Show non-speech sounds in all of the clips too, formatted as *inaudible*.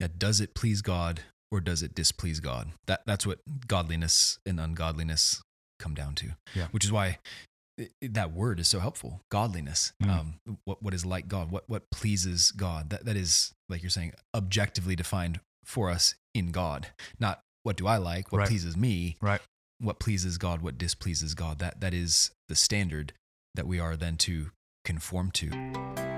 yeah, does it please God or does it displease God? That that's what godliness and ungodliness come down to. Yeah. Which is why that word is so helpful. Godliness. Mm. Um, what what is like God? What what pleases God? That that is like you're saying objectively defined for us in God. Not what do I like? What Right. pleases me? Right. What pleases God? What displeases God? That that is the standard that we are then to conform to.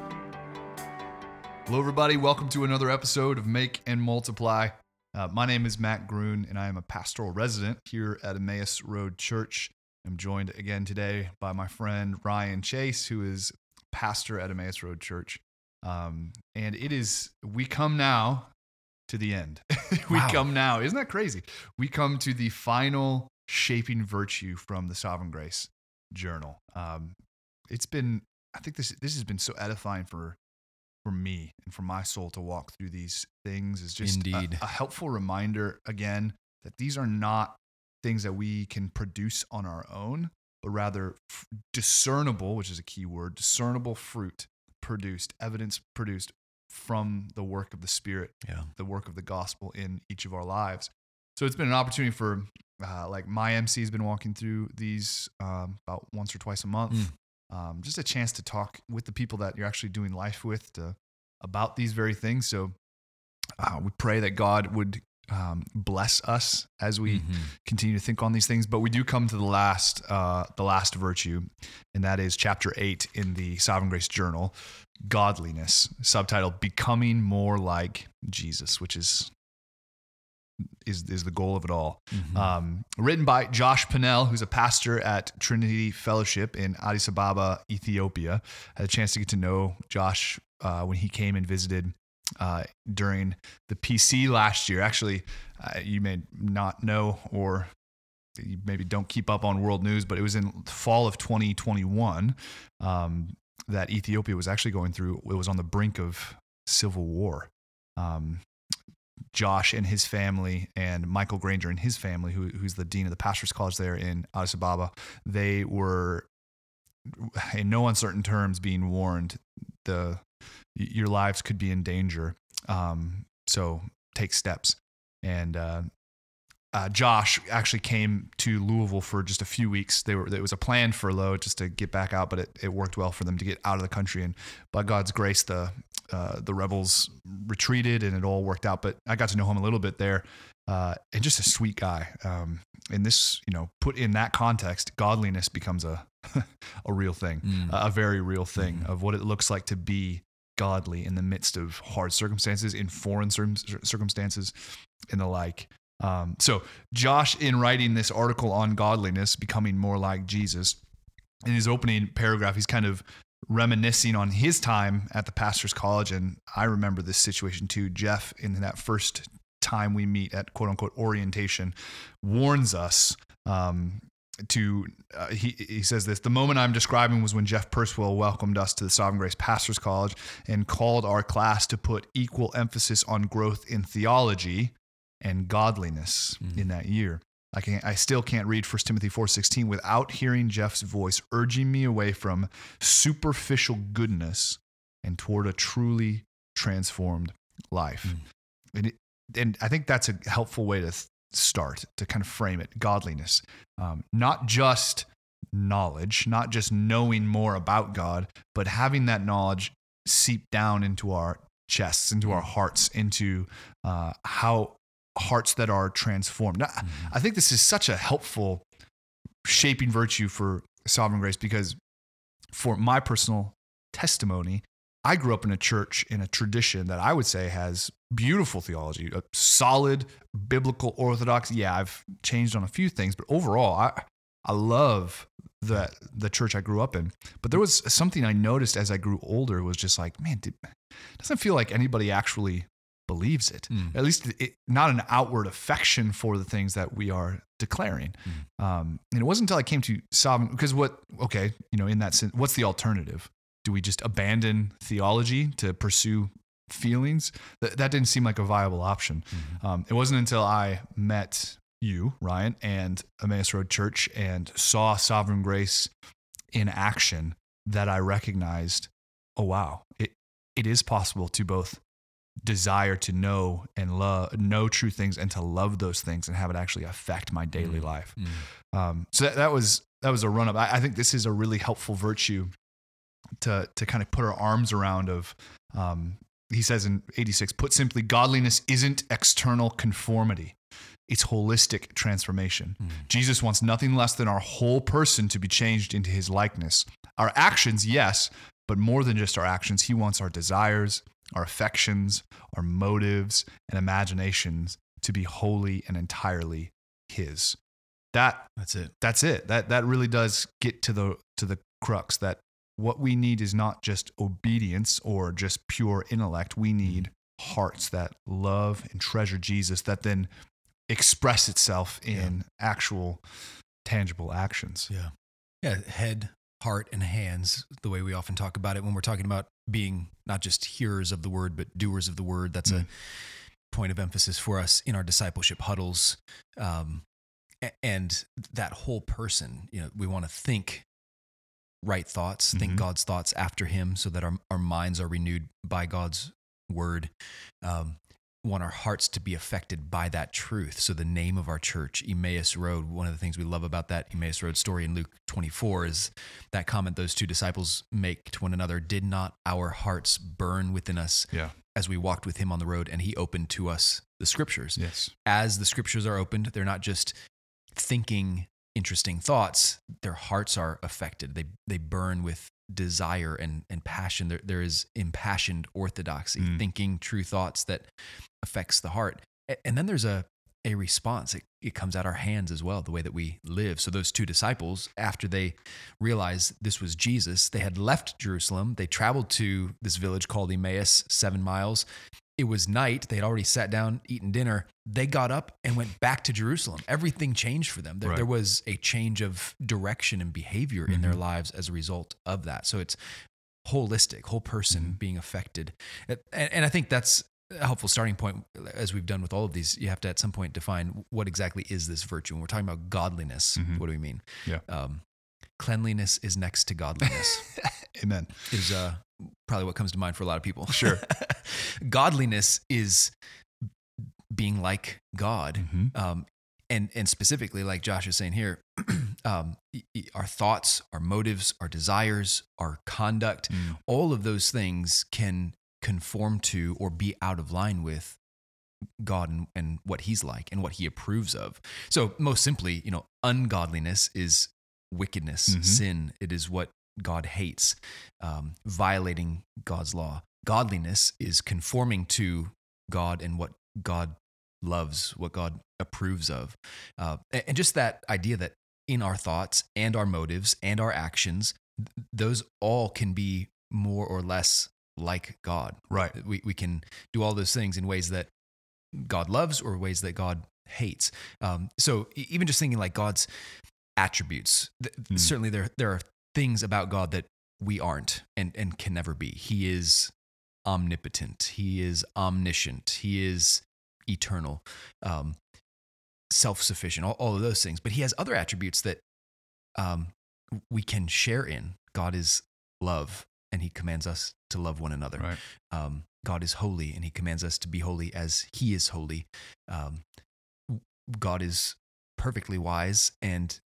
Hello, everybody. Welcome to another episode of Make and Multiply. Uh, my name is Matt Grun, and I am a pastoral resident here at Emmaus Road Church. I'm joined again today by my friend Ryan Chase, who is pastor at Emmaus Road Church. Um, and it is, we come now to the end. *laughs* we Wow. come now. Isn't that crazy? We come to the final shaping virtue from the Sovereign Grace Journal. Um, it's been, I think this this has been so edifying for for me and for my soul to walk through these things is just a- Indeed. a, helpful reminder again that these are not things that we can produce on our own, but rather f- discernible, which is a key word, discernible fruit produced, evidence produced from the work of the Spirit, Yeah. the work of the gospel in each of our lives. So it's been an opportunity for, uh, like my MC has been walking through these um, about once or twice a month. Mm. Um, just a chance to talk with the people that you're actually doing life with to, about these very things. So uh, we pray that God would um, bless us as we Mhm. continue to think on these things. But we do come to the last, uh, the last virtue, and that is chapter eight in the Sovereign Grace Journal, godliness, subtitled "Becoming More Like Jesus," which is is is the goal of it all. Mhm. Um, written by Josh Pinnell, who's a pastor at Trinity Fellowship in Addis Ababa, Ethiopia. I had a chance to get to know Josh uh, when he came and visited uh, during the PC last year. Actually, uh, you may not know or you maybe don't keep up on world news, but it was in fall of 2021 um, that Ethiopia was actually going through. It was on the brink of civil war. Um, Josh and his family, and Michael Granger and his family, who, who's the dean of the pastors' college there in Addis Ababa, they were, in no uncertain terms, being warned the your lives could be in danger. Um, so take steps. And uh, uh, Josh actually came to Louisville for just a few weeks. They were it was a planned furlough just to get back out, but it, it worked well for them to get out of the country. And by God's grace, the uh, the rebels retreated and it all worked out. But I got to know him a little bit there, uh, and just a sweet guy. Um, and this, you know, put in that context, godliness becomes a *laughs* a real thing, Mm. a very real thing Mhm. of what it looks like to be godly in the midst of hard circumstances, in foreign circumstances, and the like. Um, so, Josh, in writing this article on godliness, becoming more like Jesus, in his opening paragraph, he's kind of reminiscing on his time at the pastor's college. And I remember this situation too. Jeff, in that first time we meet at quote unquote orientation, warns us um, to, uh, he, he says this the moment I'm describing was when Jeff Purswell welcomed us to the Sovereign Grace Pastors College and called our class to put equal emphasis on growth in theology and godliness Mhm. in that year. I can I still can't read 1 Timothy 4:16 without hearing Jeff's voice urging me away from superficial goodness and toward a truly transformed life. Mm. And, it, and I think that's a helpful way to start to kind of frame it godliness. Um, not just knowledge, not just knowing more about God, but having that knowledge seep down into our chests, into our hearts, into uh, how hearts that are transformed. Now, Mhm. I think this is such a helpful shaping virtue for sovereign grace because for my personal testimony, I grew up in a church in a tradition that I would say has beautiful theology, a solid biblical orthodox. Yeah, I've changed on a few things, but overall, I I love the the church I grew up in. But there was something I noticed as I grew older was just like, man, it doesn't feel like anybody actually believes it. Mm. At least it, not an outward affection for the things that we are declaring. Mm. Um, and it wasn't until I came to sovereign because what okay, you know, in that sense, what's the alternative? Do we just abandon theology to pursue feelings? That, that didn't seem like a viable option. Mhm. Um, it wasn't until I met you, Ryan, and Emmaus Road Church and saw Sovereign Grace in action that I recognized, oh wow, it it is possible to both desire to know and love know true things and to love those things and have it actually affect my daily Mm. life. Mm. Um, so that, that was that was a run up. I, I think this is a really helpful virtue to to kind of put our arms around. Of um, he says in eighty six, put simply, godliness isn't external conformity; it's holistic transformation. Mm. Jesus wants nothing less than our whole person to be changed into His likeness. Our actions, yes, but more than just our actions, He wants our desires, our affections, our motives, and imaginations to be wholly and entirely His. That That's it. that's it. That that really does get to the to the crux that what we need is not just obedience or just pure intellect. We mm-hmm. need hearts that love and treasure Jesus that then express itself in actual tangible actions. Yeah. Yeah. Head, heart, and hands, the way we often talk about it when we're talking about being not just hearers of the word, but doers of the word. That's Mm. a point of emphasis for us in our discipleship huddles. Um, and that whole person, you know, we want to think right thoughts, think Mhm. God's thoughts after Him so that our, our minds are renewed by God's word. Um, want our hearts to be affected by that truth. So the name of our church, Emmaus Road, one of the things we love about that Emmaus Road story in Luke 24 is that comment those two disciples make to one another, did not our hearts burn within us Yeah. as we walked with him on the road and he opened to us the scriptures. Yes. As the scriptures are opened, they're not just thinking interesting thoughts, their hearts are affected. They they burn with desire and, and passion. There, there is impassioned orthodoxy, Mm. thinking true thoughts that affects the heart. And then there's a a response. It, it comes out our hands as well, the way that we live. So those two disciples, after they realized this was Jesus, they had left Jerusalem. They traveled to this village called Emmaus, seven miles. It was night. They had already sat down, eaten dinner. They got up and went back to Jerusalem. Everything changed for them. There, Right. there was a change of direction and behavior in their lives as a result of that. So it's holistic, whole person Mhm. being affected. And, and I think that's a helpful starting point as we've done with all of these. You have to at some point define what exactly is this virtue. When we're talking about godliness, Mhm. what do we mean? Yeah. Um, cleanliness is next to godliness *laughs* Amen. is uh, probably what comes to mind for a lot of people. Sure. *laughs* Godliness is being like God. Mhm. Um, and, and specifically, like Josh is saying here, *clears throat* um, our thoughts, our motives, our desires, our conduct, Mm. all of those things can conform to or be out of line with God and, and what he's like and what he approves of. So, most simply, you know, ungodliness is wickedness, Mhm. sin. It is what God hates, um, violating God's law. Godliness is conforming to God and what God loves, what God approves of. Uh, and, just that idea that in our thoughts and our motives and our actions, th- those all can be more or less like God. Right. We, we can do all those things in ways that God loves or ways that God hates. Um, so even just thinking like God's attributes, th- Mm. certainly there there are things about God that we aren't and and can never be. He is omnipotent. He is omniscient. He is eternal, um, self sufficient. All, all of those things. But he has other attributes that um, we can share in. God is love, and he commands us to love one another Right. um, God is holy and he commands us to be holy as he is holy. Um, God is perfectly wise and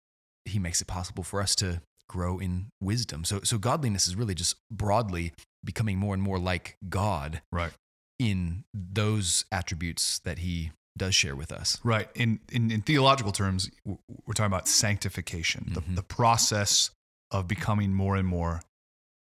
he makes it possible for us to grow in wisdom. So, so godliness is really just broadly becoming more and more like God Right. in those attributes that he does share with us. Right. In, in, in theological terms, we're talking about sanctification, Mhm. the, the process of becoming more and more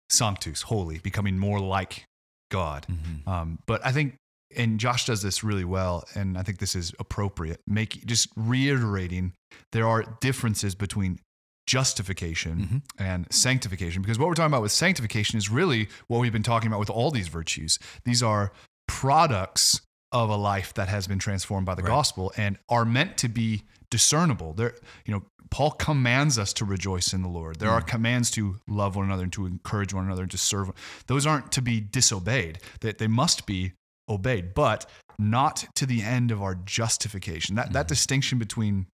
sanctus, holy, becoming more like God. Um, but I think, and Josh does this really well, and I think this is appropriate. Make just reiterating there are differences between justification mm-hmm. and sanctification. Because what we're talking about with sanctification is really what we've been talking about with all these virtues. These are products of a life that has been transformed by the Right. gospel and are meant to be discernible. There, you know, Paul commands us to rejoice in the Lord. There are mm. commands to love one another and to encourage one another and to serve. Those aren't to be disobeyed. That they must be obeyed, but not to the end of our justification. That that mm-hmm. distinction between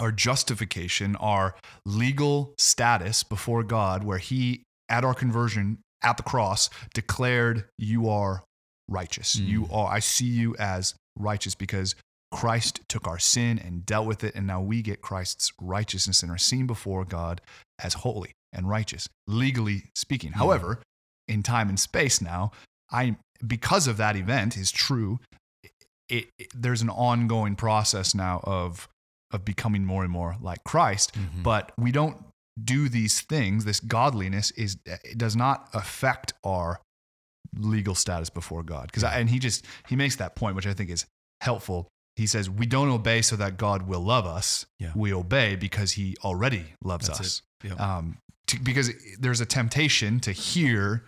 our justification, our legal status before God, where He, at our conversion at the cross, declared, You are righteous. Mm. You are, I see you as righteous because Christ took our sin and dealt with it. And now we get Christ's righteousness and are seen before God as holy and righteous, legally speaking. However, in time and space now, I, because of that event is true, it, it- there's an ongoing process now of of becoming more and more like Christ. Mhm. But we don't do these things. This godliness is it does not affect our legal status before God. Because and he just he makes that point, which I think is helpful. He says we don't obey so that God will love us. Yeah. We obey because He already loves That's us. Yep. Um, to, because there's a temptation to hear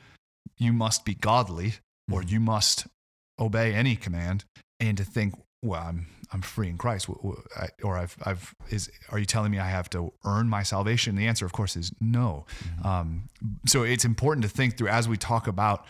you must be godly or Mhm. you must obey any command, and to think, well, I'm I'm free in Christ, W- w- I- or I've I've is are you telling me I have to earn my salvation? The answer, of course, is no. Mhm. Um, so it's important to think through as we talk about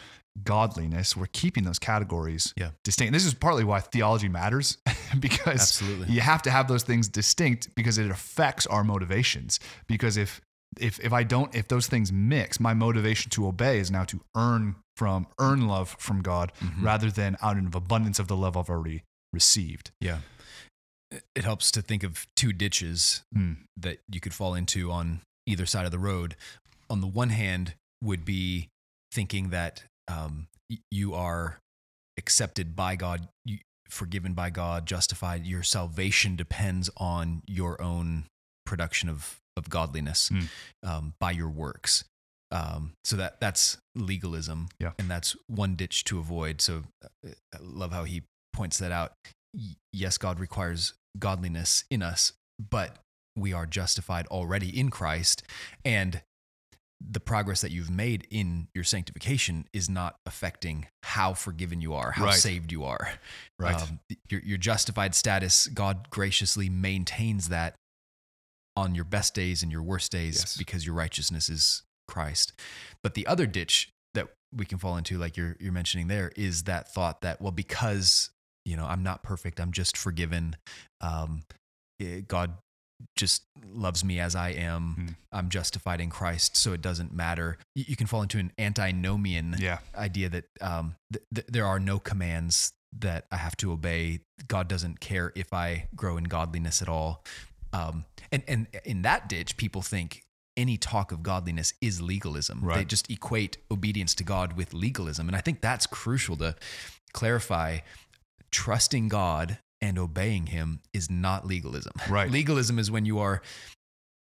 godliness. We're keeping those categories Yeah. distinct. This is partly why theology matters, *laughs* because Absolutely. you have to have those things distinct because it affects our motivations. Because if if if I don't if those things mix, my motivation to obey is now to earn from earn love from God Mhm. rather than out of abundance of the love I've already received. Yeah. It- helps to think of two ditches Hmm. that you could fall into on either side of the road. On the one hand, would be thinking that um, you are accepted by God, forgiven by God, justified. Your salvation depends on your own production of of godliness Hmm. um, by your works. Um, so that that's legalism, Yeah. and that's one ditch to avoid. So uh, I love how he points that out. Yes, God requires godliness in us, but we are justified already in Christ, and the progress that you've made in your sanctification is not affecting how forgiven you are, how Right. saved you are. Right. Um, your, your justified status, God graciously maintains that on your best days and your worst days Yes. because your righteousness is Christ. But the other ditch that we can fall into, like you're, you're mentioning there, is that thought that, well, because, you know, I'm not perfect, I'm just forgiven. Um, eh, God just loves me as I am. Hmm. I'm justified in Christ, so it doesn't matter. You, you can fall into an antinomian yeah. idea that um, th- th- there are no commands that I have to obey. God doesn't care if I grow in godliness at all. Um, and and in that ditch, people think any talk of godliness is legalism. They just equate obedience to God with legalism, and I think that's crucial to clarify. Trusting God and obeying Him is not legalism. *laughs* Right. Legalism is when you are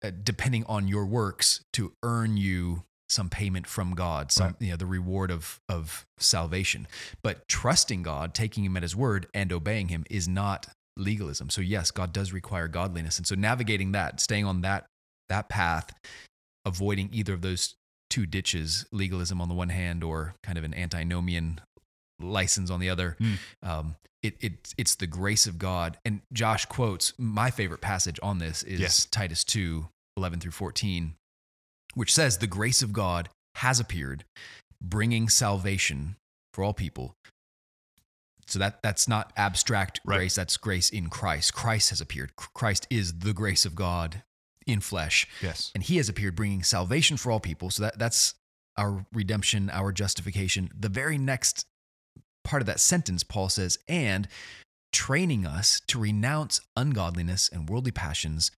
uh, depending on your works to earn you some payment from God, some Right. you know the reward of of salvation. But trusting God, taking Him at His word, and obeying Him is not legalism. So yes, God does require godliness, and so navigating that, staying on that that path, avoiding either of those two ditches, legalism on the one hand, or kind of an antinomian license on the other. Hmm. Um, it, it it's the grace of God. And Josh quotes my favorite passage on this is Yes. Titus 2, 11 through 14, which says, The grace of God has appeared, bringing salvation for all people. So that that's not abstract Right. grace, that's grace in Christ. Christ has appeared. Christ is the grace of God in flesh Yes. and he has appeared bringing salvation for all people so that that's our redemption our justification the very next part of that sentence paul says and training us to renounce ungodliness and worldly passions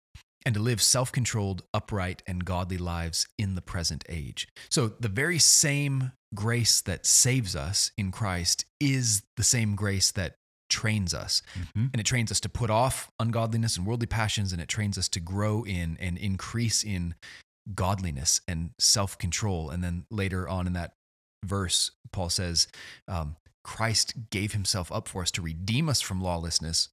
and to live self-controlled upright and godly lives in the present age. So the very same grace that saves us in christ is the same grace that trains us. Mhm. and it trains us to put off ungodliness and worldly passions and it trains us to grow in and increase in godliness and self-control. And then later on in that verse paul says um, christ gave himself up for us to redeem us from lawlessness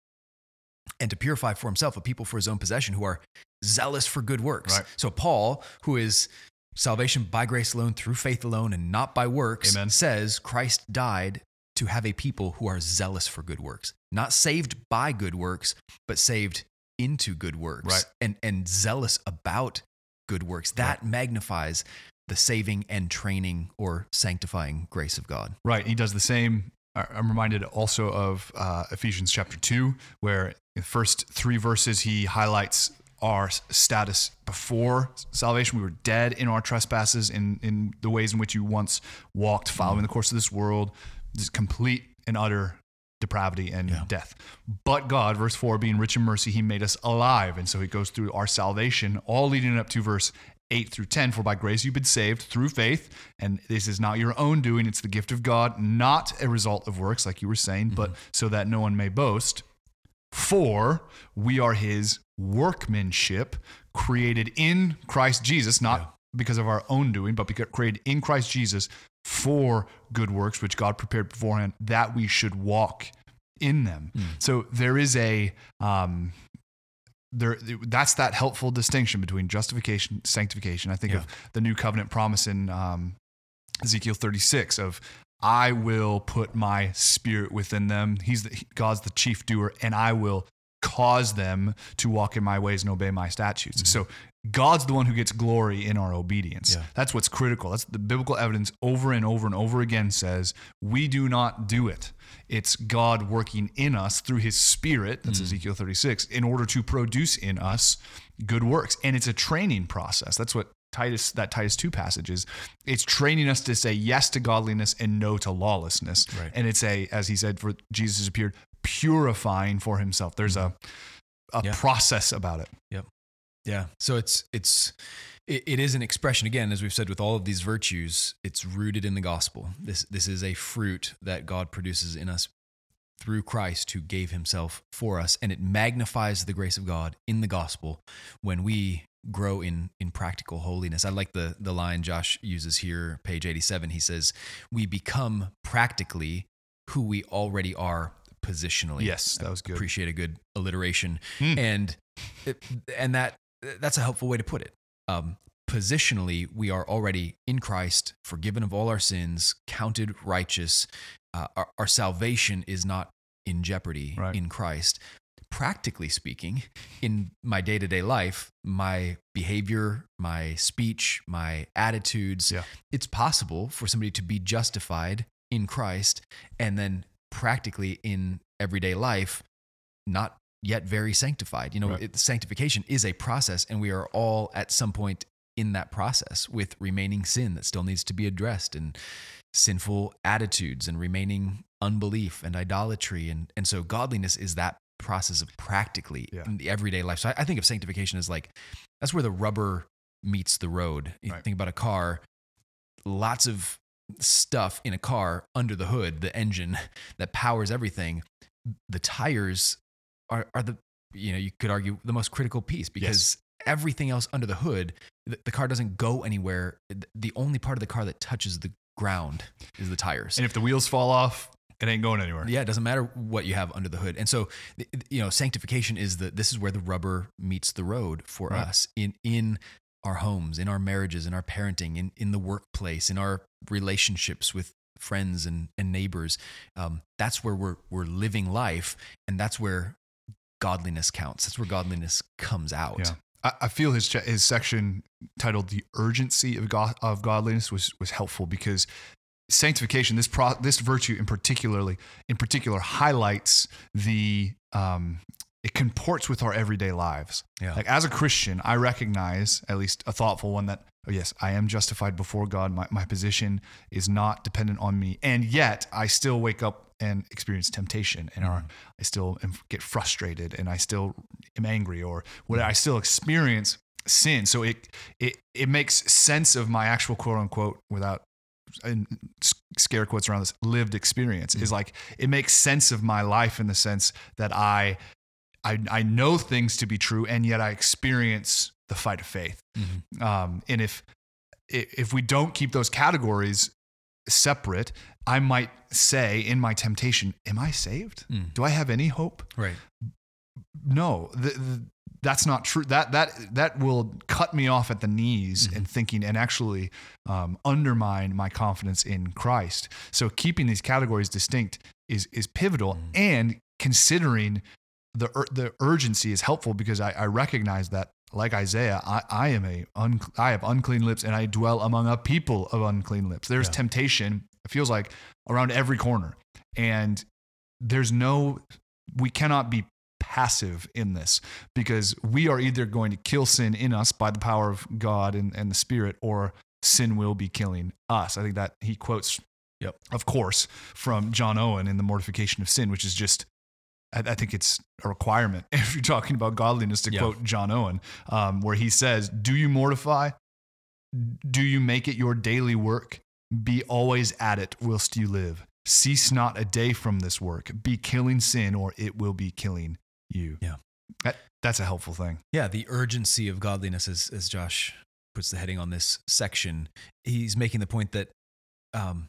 and to purify for himself a people for his own possession who are zealous for good works. Right. So Paul, who is salvation by grace alone, through faith alone, and not by works, Amen. says Christ died to have a people who are zealous for good works, not saved by good works, but saved into good works, Right. and and zealous about good works. That magnifies the saving and training or sanctifying grace of God. Right. He does the same. I'm reminded also of uh, Ephesians chapter 2, where in the first three verses, he highlights our status before salvation. We were dead in our trespasses, in, in the ways in which you once walked, following the course of this world, this complete and utter depravity and Yeah. death. But God, verse 4, being rich in mercy, he made us alive. And so he goes through our salvation, all leading up to verse 8 through 10. For by grace you've been saved through faith. And this is not your own doing, it's the gift of God, not a result of works, like you were saying, but so that no one may boast. For we are his workmanship, created in Christ Jesus, not because of our own doing, but because created in Christ Jesus for good works, which God prepared beforehand, that we should walk in them. So there is a um, there that's that helpful distinction between justification, sanctification. I think Yeah. of the new covenant promise in um, Ezekiel 36 of I will put my spirit within them. He's the, God's the chief doer, and I will cause them to walk in my ways and obey my statutes. So God's the one who gets glory in our obedience. Yeah. That's what's critical. That's the biblical evidence over and over and over again says we do not do it. It's God working in us through his spirit, that's mm. Ezekiel 36, in order to produce in us good works. And it's a training process. That's what Titus that Titus 2 passage is. It's training us to say yes to godliness and no to lawlessness. Right. And it's a, as he said, for Jesus appeared, purifying for himself. There's mm. a a Yeah. process about it. Yeah. So it's it's it, it is an expression again, as we've said with all of these virtues. It's rooted in the gospel. This this is a fruit that God produces in us through Christ, who gave Himself for us, and it magnifies the grace of God in the gospel when we grow in in practical holiness. I like the the line Josh uses here, page eighty seven. He says, "We become practically who we already are." Positionally, Yes, that was good. Appreciate a good alliteration, Hmm. and it- and that that's a helpful way to put it. Um, positionally, we are already in Christ, forgiven of all our sins, counted righteous. Uh, our, our salvation is not in jeopardy Right. in Christ. Practically speaking, in my day to day life, my behavior, my speech, my attitudes, Yeah. it's possible for somebody to be justified in Christ and then practically in everyday life, not yet very sanctified. You know, Right. it, sanctification is a process, and we are all at some point in that process with remaining sin that still needs to be addressed and sinful attitudes and remaining unbelief and idolatry. And, and so godliness is that process of practically Yeah. in the everyday life. So I, I think of sanctification as like that's where the rubber meets the road. You Right. think about a car, lots of stuff in a car under the hood, the engine *laughs* that powers everything. The tires are, are the, you know, you could argue the most critical piece because everything else under the hood, the, the car doesn't go anywhere. The only part of the car that touches the ground is the tires. And if the wheels fall off, it ain't going anywhere. Yeah, it doesn't matter what you have under the hood. And so, you know, sanctification is the this is where the rubber meets the road for Right. us in in our homes, in our marriages, in our parenting, in in the workplace, in our relationships with friends and and neighbors. Um, that's where we're we're living life, and that's where godliness counts. That's where godliness comes out. Yeah. I, I feel his his section titled "The Urgency of God of Godliness" was was helpful because sanctification, this pro, this virtue in particularly in particular highlights the um, it comports with our everyday lives. Yeah. Like as a Christian, I recognize at least a thoughtful one that oh yes, I am justified before God. My my position is not dependent on me, and yet I still wake up and experience temptation, and are I still am, get frustrated, and I still am angry, or what I still experience sin. So it it it makes sense of my actual quote unquote without and scare quotes around this lived experience is mm-hmm. like it makes sense of my life in the sense that I I I know things to be true and yet I experience the fight of faith. Mhm. Um, and if if we don't keep those categories separate, I might say in my temptation, "Am I saved? Mm. Do I have any hope?" Right. no the, the that's not true. That that that will cut me off at the knees Mm-hmm. and thinking and actually um, undermine my confidence in Christ. So keeping these categories distinct is is pivotal, Mm-hmm. and considering the the urgency is helpful because I, I recognize that like Isaiah, I, I am a un, I have unclean lips and I dwell among a people of unclean lips. There's Yeah. temptation. It feels like around every corner, and there's no we cannot be passive in this because we are either going to kill sin in us by the power of God and, and the Spirit, or sin will be killing us. I think that he quotes, Yep. of course, from John Owen in The Mortification of Sin, which is just, I, I think it's a requirement *laughs* if you're talking about godliness to Yeah. quote John Owen, um, where he says, Do you mortify? Do you make it your daily work? Be always at it whilst you live. Cease not a day from this work. Be killing sin, or it will be killing you. Yeah. That, that's a helpful thing. Yeah, the urgency of godliness, as, as Josh puts the heading on this section, he's making the point that um,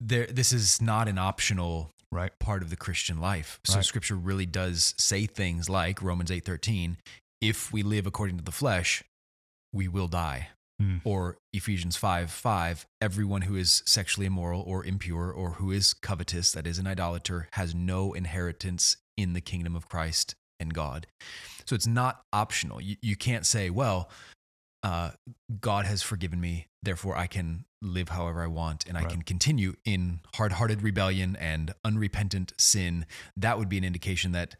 there this is not an optional Right. part of the Christian life. So Right. Scripture really does say things like Romans eight thirteen: "If we live according to the flesh, we will die." Hmm. Or Ephesians five five: "Everyone who is sexually immoral or impure or who is covetous, that is an idolater, has no inheritance in the kingdom of Christ and God." So it's not optional. You, you can't say, well, uh, God has forgiven me, therefore I can live however I want and I Right. can continue in hard hearted rebellion and unrepentant sin. That would be an indication that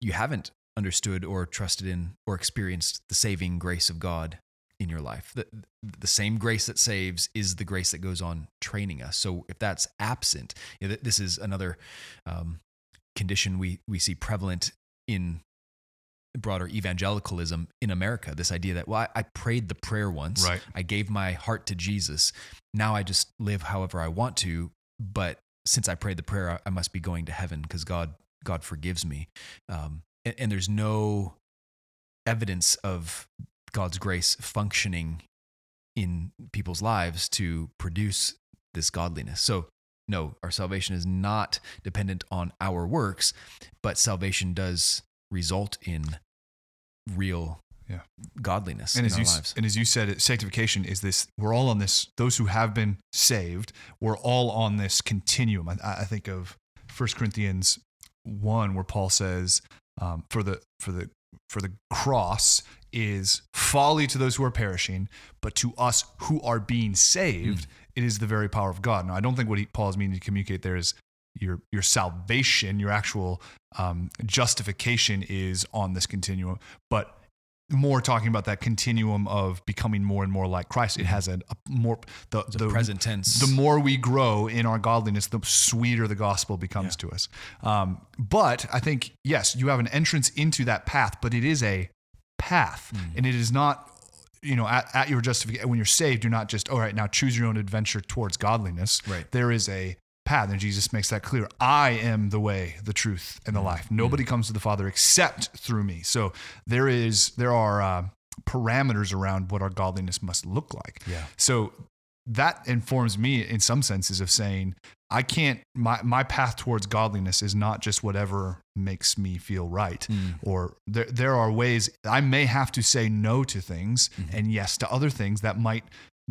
you haven't understood or trusted in or experienced the saving grace of God in your life. The, the same grace that saves is the grace that goes on training us. So if that's absent, you know, this is another um, condition we, we see prevalent in broader evangelicalism in America. This idea that, well, I, I prayed the prayer once, Right. I gave my heart to Jesus. Now I just live however I want to. But since I prayed the prayer, I, I must be going to heaven because God God forgives me. Um, and, and there's no evidence of God's grace functioning in people's lives to produce this godliness. So no, our salvation is not dependent on our works, but salvation does result in real Yeah. godliness and in as our you lives. and as you said, it, sanctification is this. We're all on this. Those who have been saved, we're all on this continuum. I, I think of 1 Corinthians one, where Paul says, um, "For the for the for the cross is folly to those who are perishing, but to us who are being saved, it is the very power of God." Now, I don't think what he, Paul is meaning to communicate there is your your salvation, your actual um, justification is on this continuum, but more talking about that continuum of becoming more and more like Christ. It has a, a more the, the present tense. the more we grow in our godliness, the sweeter the gospel becomes to us. Um, but I think yes, you have an entrance into that path, but it is a path, Mm-hmm. and it is not. You know, at, at your justification, when you're saved, you're not just all right now. Choose your own adventure towards godliness. Right. There is a path, and Jesus makes that clear. I am the way, the truth, and the life. Nobody comes to the Father except through me. So there is there are uh, parameters around what our godliness must look like. Yeah. So that informs me in some senses of saying I can't my my path towards godliness is not just whatever makes me feel right Mm. or there there are ways I may have to say no to things Mhm. and yes to other things that might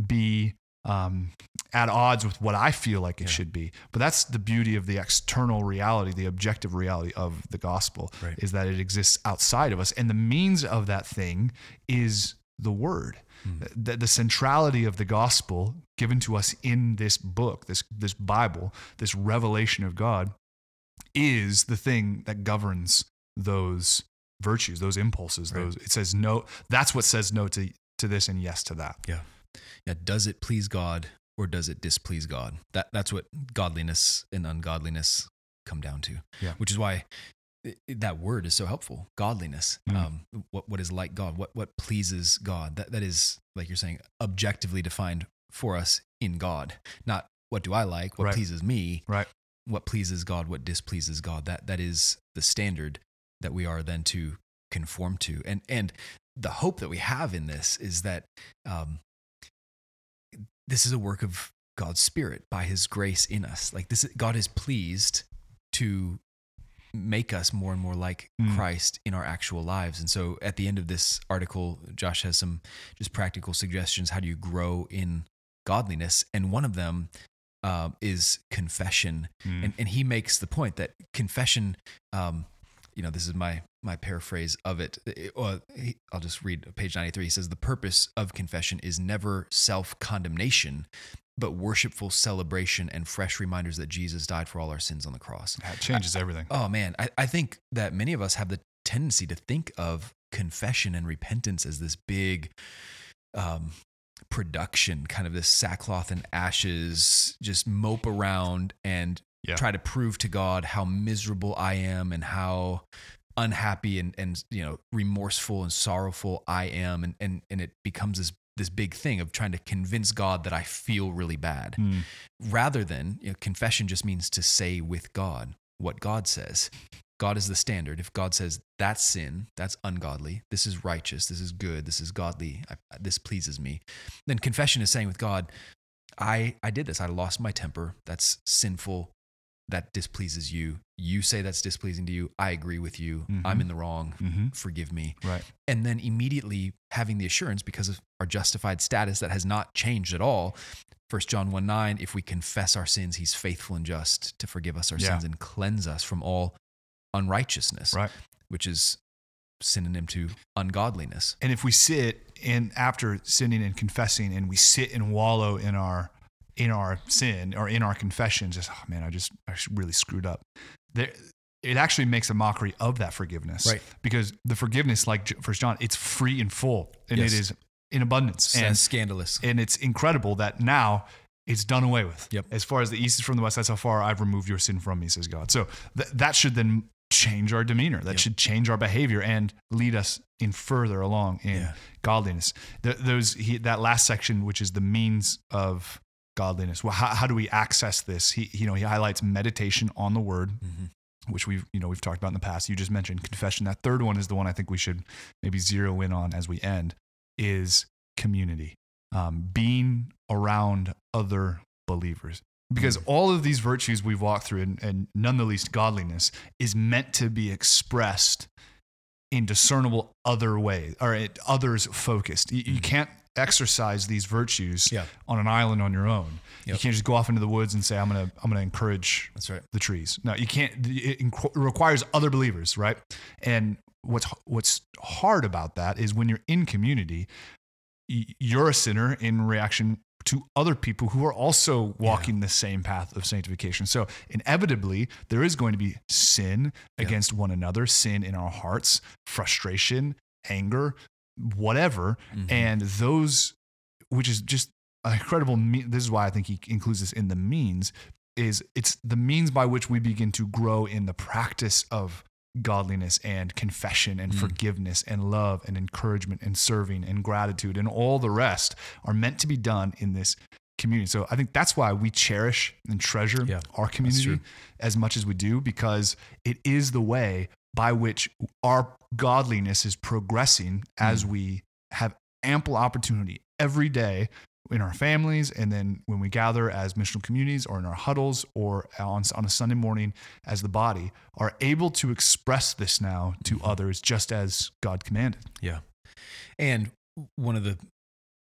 be um, at odds with what I feel like it Yeah. should be. But that's the beauty of the external reality, the objective reality of the gospel, Right. is that it exists outside of us. And the means of that thing is the word. Mm. The, the centrality of the gospel given to us in this book, this, this Bible, this revelation of God, is the thing that governs those virtues, those impulses. Right. Those it says no. That's what says no to to this and yes to that. Yeah. Does it please God or does it displease God? That that's what godliness and ungodliness come down to. Yeah. Which is why that word is so helpful. Godliness. Mm. Um, what what is like God? What what pleases God? That that is like you're saying objectively defined for us in God. Not what do I like? What Right. pleases me? Right. What pleases God? What displeases God? That that is the standard that we are then to conform to. And and the hope that we have in this is that um, this is a work of God's Spirit by His grace in us. Like this, God is pleased to make us more and more like Mm. Christ in our actual lives. And so at the end of this article, Josh has some just practical suggestions. How do you grow in godliness? And one of them um, is confession. Mm. And, and he makes the point that confession, um, you know, this is my my paraphrase of it. It- well, he- I'll just read page 93. He says, The purpose of confession is never self condemnation, but worshipful celebration and fresh reminders that Jesus died for all our sins on the cross. That changes everything. Oh man, I, I think that many of us have the tendency to think of confession and repentance as this big um, production, kind of this sackcloth and ashes, just mope around and Yeah. try to prove to God how miserable I am and how unhappy and, and you know remorseful and sorrowful I am and and and it becomes this this big thing of trying to convince God that I feel really bad Mm. rather than you know, confession just means to say with God what God says. God is the standard. If God says that's sin, that's ungodly, this is righteous, this is good, this is godly, I, this pleases me, then confession is saying with God, I I did this. I lost my temper. That's sinful. That displeases you. You say that's displeasing to you. I agree with you. Mhm. I'm in the wrong. hmm Forgive me Right. and then immediately having the assurance because of our justified status that has not changed at all. First John 1 9, if we confess our sins, he's faithful and just to forgive us our Yeah. sins and cleanse us from all unrighteousness, Right. which is synonym to ungodliness. And if we sit in after sinning and confessing, and we sit and wallow in our in our sin or in our confession, just oh man, I just I really screwed up. There, it actually makes a mockery of that forgiveness, Right. Because the forgiveness, like First John, it's free and full, and Yes. it is in abundance, And and scandalous. and it's incredible that now it's done away with. Yep. As far as the east is from the west, that's how far I've removed your sin from me, says God. So th- that should then change our demeanor. That Yep. should change our behavior and lead us in further along in Yeah. godliness. Th- those he, that last section, which is the means of godliness. Well, how, how do we access this? He you know he highlights meditation on the word, Mhm. which we've you know we've talked about in the past. You just mentioned confession. That third one is the one I think we should maybe zero in on as we end is community, um, being around other believers. Because all of these virtues we've walked through, and, and none the least godliness, is meant to be expressed in discernible other ways or others focused. You, you Mhm. can't exercise these virtues Yeah. on an island on your own. You can't just go off into the woods and say, "I'm gonna, I'm gonna encourage That's right. the trees. No, you can't. It requires other believers, right? And what's what's hard about that is when you're in community, you're a sinner in reaction to other people who are also walking the same path of sanctification. So inevitably, there is going to be sin Yeah. against one another, sin in our hearts, frustration, anger, whatever, Mhm. and those, which is just incredible. Me- this is why I think he includes this in the means. Is it's the means by which we begin to grow in the practice of godliness and confession and Mm. forgiveness and love and encouragement and serving and gratitude and all the rest are meant to be done in this community. So I think that's why we cherish and treasure Yeah, our community as much as we do because it is the way by which our godliness is progressing as Mm. we have ample opportunity every day in our families and then when we gather as missional communities or in our huddles or on, on a Sunday morning as the body are able to express this now to Mhm. others just as God commanded. Yeah. And one of the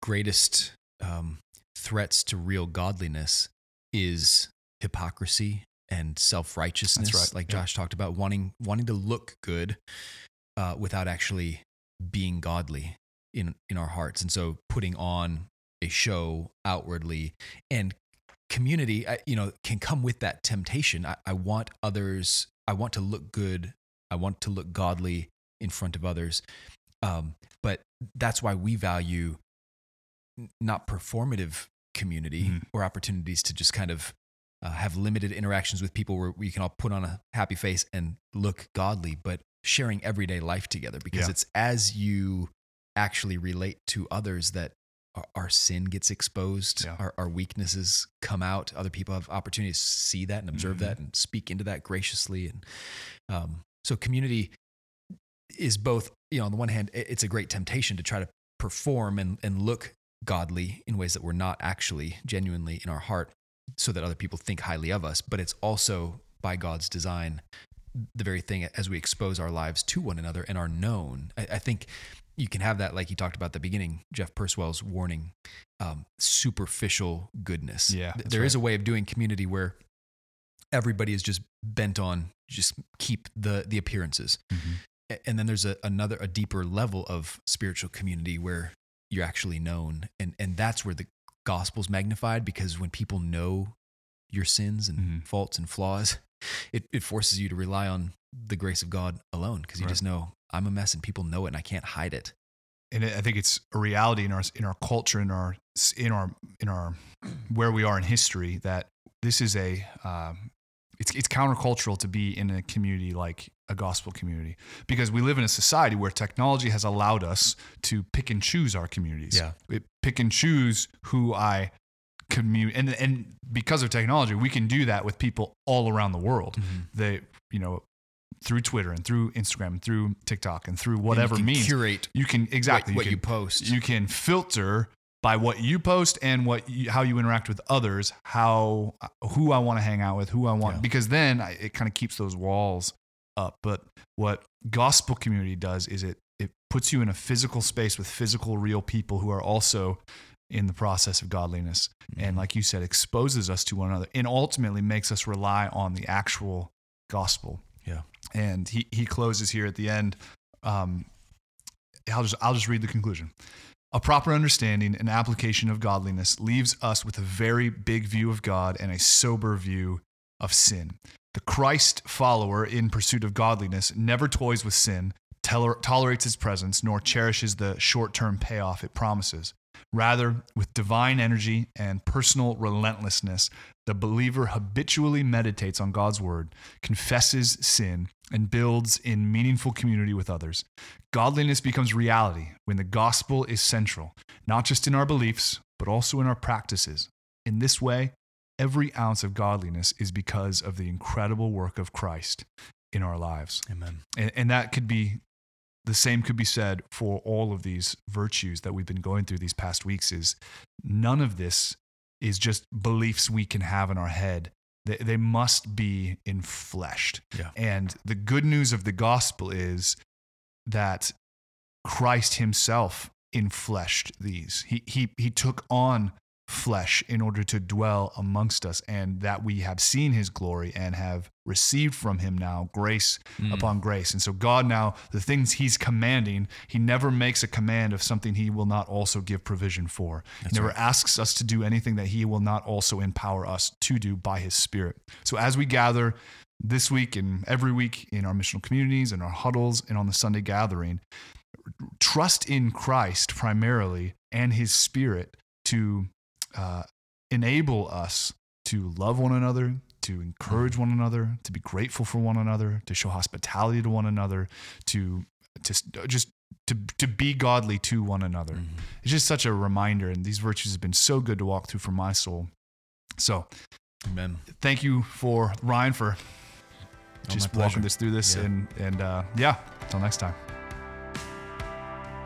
greatest um, threats to real godliness is hypocrisy and self righteousness. Right. Like Yeah. Josh talked about, wanting wanting to look good uh, without actually being godly in in our hearts, and so putting on a show outwardly and community I- you know can come with that temptation I, I want others i want to look good i want to look godly in front of others um, but that's why we value not performative community Mhm. or opportunities to just kind of uh, have limited interactions with people where we can all put on a happy face and look godly, but sharing everyday life together because Yeah. it's as you actually relate to others that our, our sin gets exposed, Yeah. our, our weaknesses come out. Other people have opportunities to see that and observe Mhm. that and speak into that graciously. And um, so community is both, you know, on the one hand, it's a great temptation to try to perform and, and look godly in ways that we're not actually genuinely in our heart so that other people think highly of us. But it's also by God's design the very thing as we expose our lives to one another and are known. I, I think you can have that, like you talked about at the beginning, Jeff Purswell's warning, um, superficial goodness. Yeah, there is a way of doing community where everybody is just bent on just keep the the appearances, A- and then there's a, another a deeper level of spiritual community where you're actually known, and and that's where the gospel's magnified because when people know your sins and Mhm. faults and flaws, *laughs* it, it forces you to rely on the grace of God alone because you Right. just know I'm a mess and people know it and I can't hide it. and I think it's a reality in our in our culture, in our in our in our where we are in history that this is a um, it's it's countercultural to be in a community like a gospel community because we live in a society where technology has allowed us to pick and choose our communities. Yeah. We pick and choose who I commute and and because of technology, we can do that with people all around the world. Mm-hmm. They you know through Twitter and through Instagram and through TikTok and through whatever and you can means curate you can exactly what, what you you post. you can filter by what you post and what you, how you interact with others how who i want to hang out with who i want Yeah. because then I, it kind of keeps those walls up but what gospel community does is it it puts you in a physical space with physical real people who are also in the process of godliness and Mhm. like you said exposes us to one another and ultimately makes us rely on the actual gospel Yeah. and he he closes here at the end um I'll just I'll just read the conclusion. A proper understanding and application of godliness leaves us with a very big view of God and a sober view of sin. The Christ follower in pursuit of godliness never toys with sin, toler- tolerates its presence, nor cherishes the short term payoff it promises. Rather, with divine energy and personal relentlessness, the believer habitually meditates on God's word, confesses sin, and builds in meaningful community with others. Godliness becomes reality when the gospel is central, not just in our beliefs, but also in our practices. In this way, every ounce of godliness is because of the incredible work of Christ in our lives. Amen. And, and that could be the same could be said for all of these virtues that we've been going through these past weeks is none of this is just beliefs we can have in our head they, they must be infleshed Yeah. and the good news of the gospel is that christ himself infleshed these he, he, he took on flesh in order to dwell amongst us and that we have seen his glory and have received from him now grace Mm. upon grace. And so God now, the things he's commanding, he never makes a command of something he will not also give provision for. That's he never right. asks us to do anything that he will not also empower us to do by his spirit. So as we gather this week and every week in our missional communities and our huddles and on the Sunday gathering, trust in Christ primarily and his spirit to uh, enable us to love one another, to encourage one another, to be grateful for one another, to show hospitality to one another, to to just to to be godly to one another. Mhm. It's just such a reminder, and these virtues have been so good to walk through for my soul. So Amen. thank you for Ryan for Oh, just pleasure. walking us through this, Yeah. and and uh, yeah, until next time.